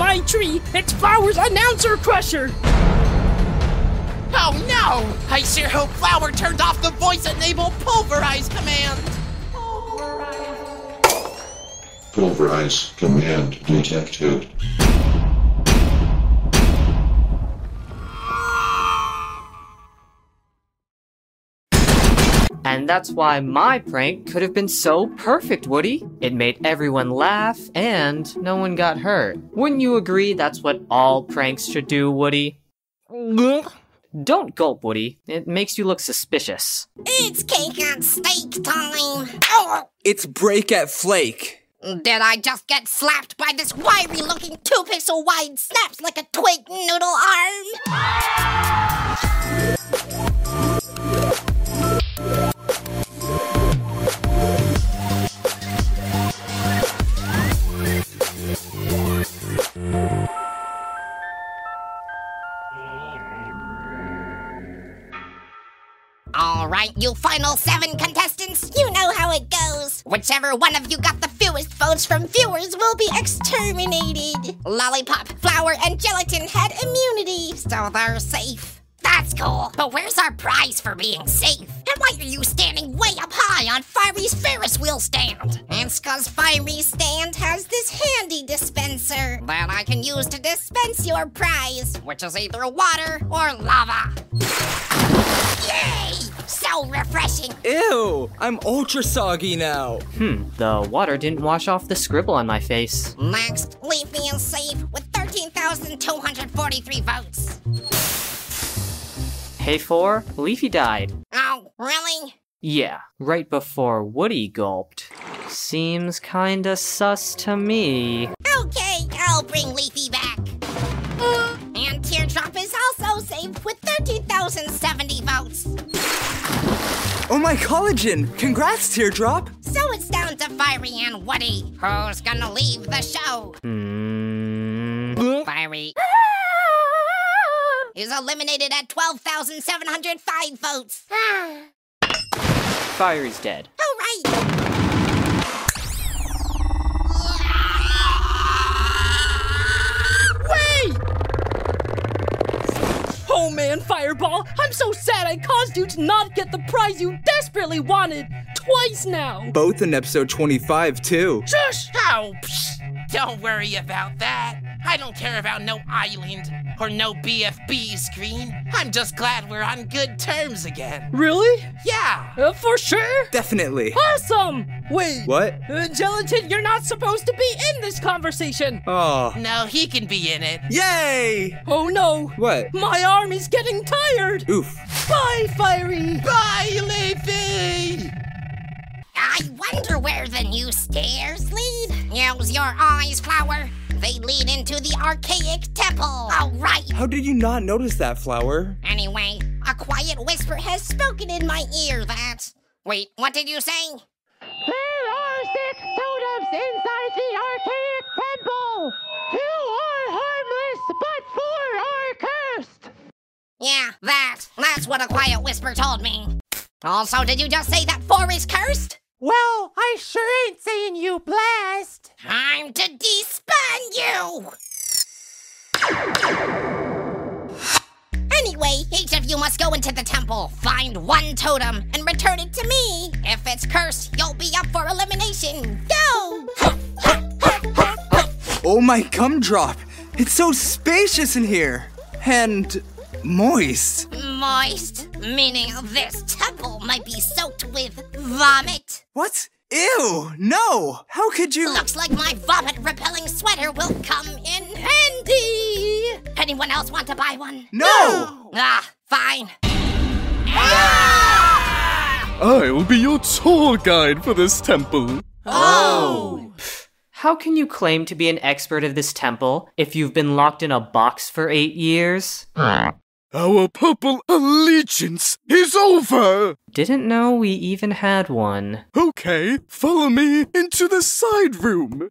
my tree! It's Flower's announcer crusher! Oh no! I sure hope Flower turned off the voice-enabled pulverize command! Pulverize command detected. And that's why my prank could have been so perfect, Woody. It made everyone laugh and no one got hurt. Wouldn't you agree that's what all pranks should do, Woody? Don't gulp, Woody. It makes you look suspicious. It's cake at stake time. Oh, It's break at flake. did I just get slapped by this wiry looking two pixel wide snaps like a twig noodle arm? All right, you final seven contestants, you know how it goes. Whichever one of you got the fewest votes from viewers will be exterminated. Lollipop, Flower, and Gelatin had immunity, so they're safe. That's cool, but where's our prize for being safe? And why are you standing way up high on Firey's Ferris wheel stand? It's cause Firey's stand has this handy dispenser that I can use to dispense your prize, which is either water or lava. Yay! So refreshing. Ew, I'm ultra soggy now. Hmm, the water didn't wash off the scribble on my face. Next, Leafy is safe with 13,243 votes. Hey, four, Leafy died. Oh, really? Yeah, right before Woody gulped. Seems kinda sus to me. Okay, I'll bring Leafy back. And Teardrop is also saved with 13,070 votes. Oh my collagen! Congrats, Teardrop! So it's down to Firey and Woody. Who's gonna leave the show? Hmm. Firey is eliminated at 12,705 votes. Fire is dead. All right. Wait! Oh man, Fireball, I'm so sad I caused you to not get the prize you desperately wanted twice now. Both in episode 25, too. Shush! Oh, psh, don't worry about that. I don't care about no island or no BFB screen. I'm just glad we're on good terms again. Really? Yeah. Uh, for sure? Definitely. Awesome! Wait. What? Uh, Gelatin, you're not supposed to be in this conversation. Oh. No, he can be in it. Yay! Oh no. What? My arm is getting tired. Oof. Bye, Firey. Bye, Leafy! I wonder where the new stairs lead. Use your eyes, Flower. They lead into the archaic temple. All right. How did you not notice that, Flower? Anyway, a quiet whisper has spoken in my ear that. Wait, what did you say? There are six totems inside the archaic temple. Two are harmless, but four are cursed. Yeah, that. That's what a quiet whisper told me. Also, did you just say that four is cursed? Well, I sure ain't saying you blessed. Time to despawn you! Anyway, each of you must go into the temple, find one totem, and return it to me. If it's cursed, you'll be up for elimination. Go! Oh my gumdrop! It's so spacious in here! And moist. Moist, meaning this temple might be soaked with vomit. What? Ew! No! How could you? Looks like my vomit repelling sweater will come in handy. Anyone else want to buy one? No! Ah, fine. I'll be your tour guide for this temple. Oh! How can you claim to be an expert of this temple if you've been locked in a box for eight years? Our purple allegiance is over! Didn't know we even had one. Okay, follow me into the side room.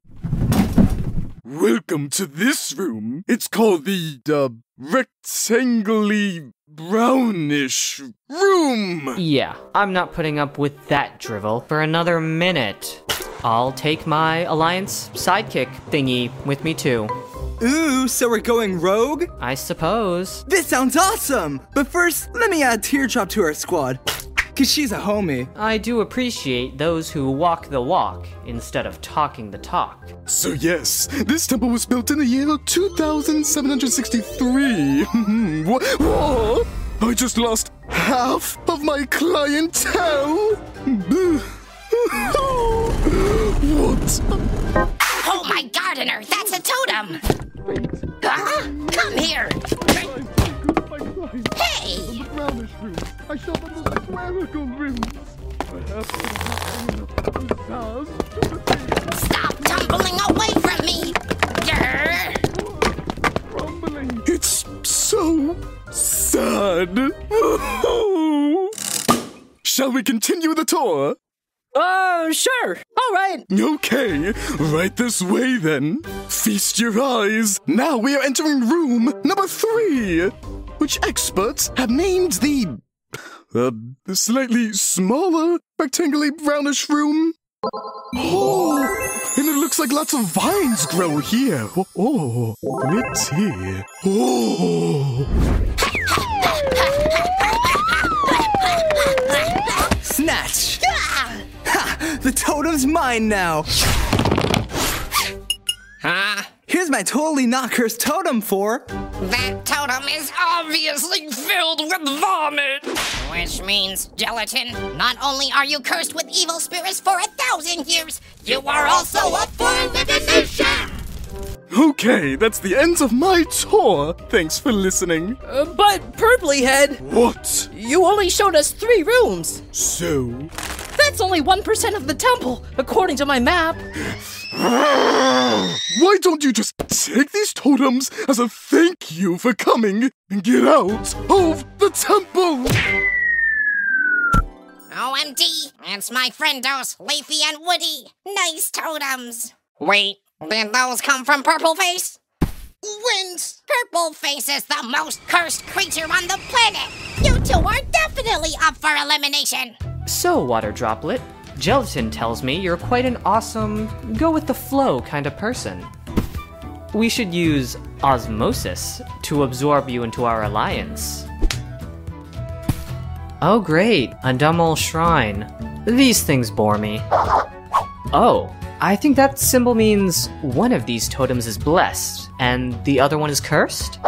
Welcome to this room. It's called the, uh, rectangly brownish room. Yeah, I'm not putting up with that drivel for another minute. I'll take my Alliance sidekick thingy with me too. Ooh, so we're going rogue? I suppose. This sounds awesome! But first, let me add Teardrop to our squad. Cause she's a homie. I do appreciate those who walk the walk instead of talking the talk. So yes, this temple was built in the year 2763. Wha- Whoa! I just lost half of my clientele. what? Oh my gardener, that's a totem! Ah, come here! Hey! brownish room. I shall the spherical rims. Stop tumbling away from me! Grr. It's so sad. Shall we continue the tour? Uh, sure. All right. Okay, right this way then. Feast your eyes. Now we are entering room number three, which experts have named the uh, slightly smaller, rectangularly brownish room. Oh, and it looks like lots of vines grow here. Oh, oh let's see. Oh, Snatch! Ha! The totem's mine now! Huh? Here's my totally not cursed totem for. That totem is obviously filled with vomit! Which means, Gelatin, not only are you cursed with evil spirits for a thousand years, you are also up for elimination! okay, that's the end of my tour. Thanks for listening. Uh, but, Purpley Head, What? you only showed us three rooms. So? That's only 1% of the temple, according to my map. Why don't you just take these totems as a thank you for coming and get out of the temple? OMD, it's my friendos, Leafy and Woody. Nice totems. Wait, did those come from Purple Face? Wins! Purple Face is the most cursed creature on the planet! You two are definitely up for elimination! So, Water Droplet, Gelatin tells me you're quite an awesome, go with the flow kind of person. We should use osmosis to absorb you into our alliance. Oh, great, a dumb old shrine. These things bore me. Oh, I think that symbol means one of these totems is blessed and the other one is cursed?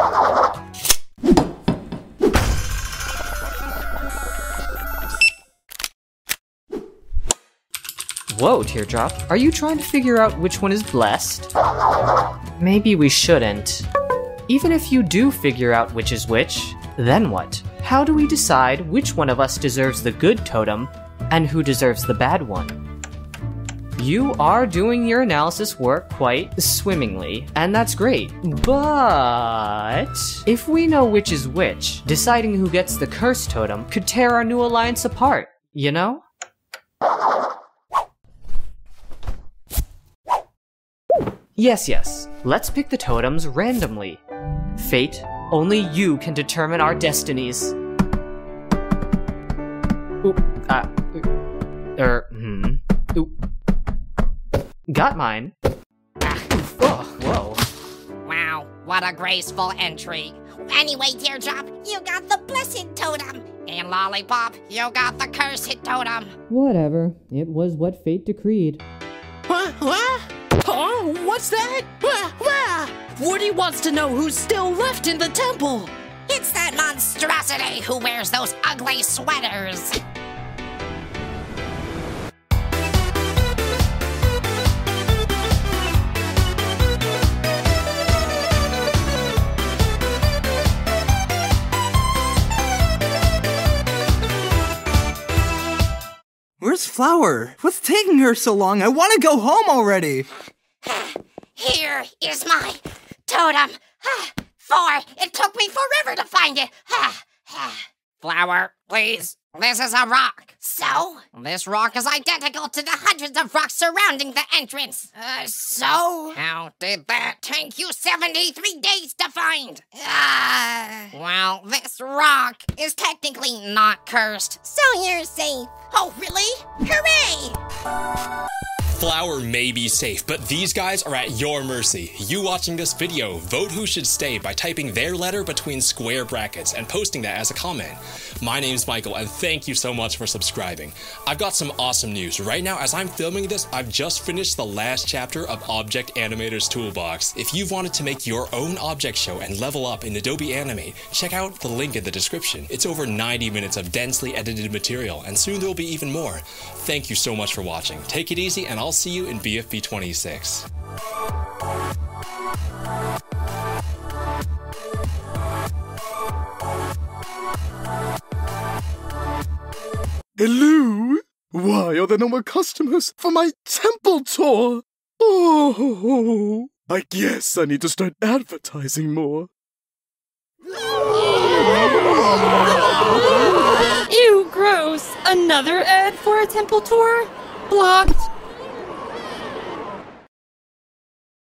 Whoa, Teardrop, are you trying to figure out which one is blessed? Maybe we shouldn't. Even if you do figure out which is which, then what? How do we decide which one of us deserves the good totem and who deserves the bad one? You are doing your analysis work quite swimmingly, and that's great. But if we know which is which, deciding who gets the curse totem could tear our new alliance apart, you know? Yes, yes. Let's pick the totems randomly. Fate, only you can determine our destinies. Oop, uh, er, hmm. Oop. Got mine. Ah, oh, whoa. Wow, what a graceful entry. Anyway, Teardrop, you got the blessed totem. And Lollipop, you got the cursed totem. Whatever. It was what fate decreed. What? What? Huh? What's that? What? What? Woody wants to know who's still left in the temple. It's that monstrosity who wears those ugly sweaters. Where's Flower? What's taking her so long? I want to go home already. Here is my totem. For it took me forever to find it. Flower, please. This is a rock. So? This rock is identical to the hundreds of rocks surrounding the entrance. Uh, so? How did that take you 73 days to find? Uh, well, this rock is technically not cursed, so you're safe. Oh, really? Hooray! Flower may be safe, but these guys are at your mercy. You watching this video, vote who should stay by typing their letter between square brackets and posting that as a comment. My name's Michael, and thank you so much for subscribing. I've got some awesome news. Right now, as I'm filming this, I've just finished the last chapter of Object Animator's Toolbox. If you've wanted to make your own object show and level up in Adobe Animate, check out the link in the description. It's over 90 minutes of densely edited material, and soon there'll be even more. Thank you so much for watching. Take it easy, and I'll see you in BFB 26. Hello? Why are there no more customers for my temple tour? Oh, I guess I need to start advertising more. Ew, gross. Another ad for a temple tour? Blocked.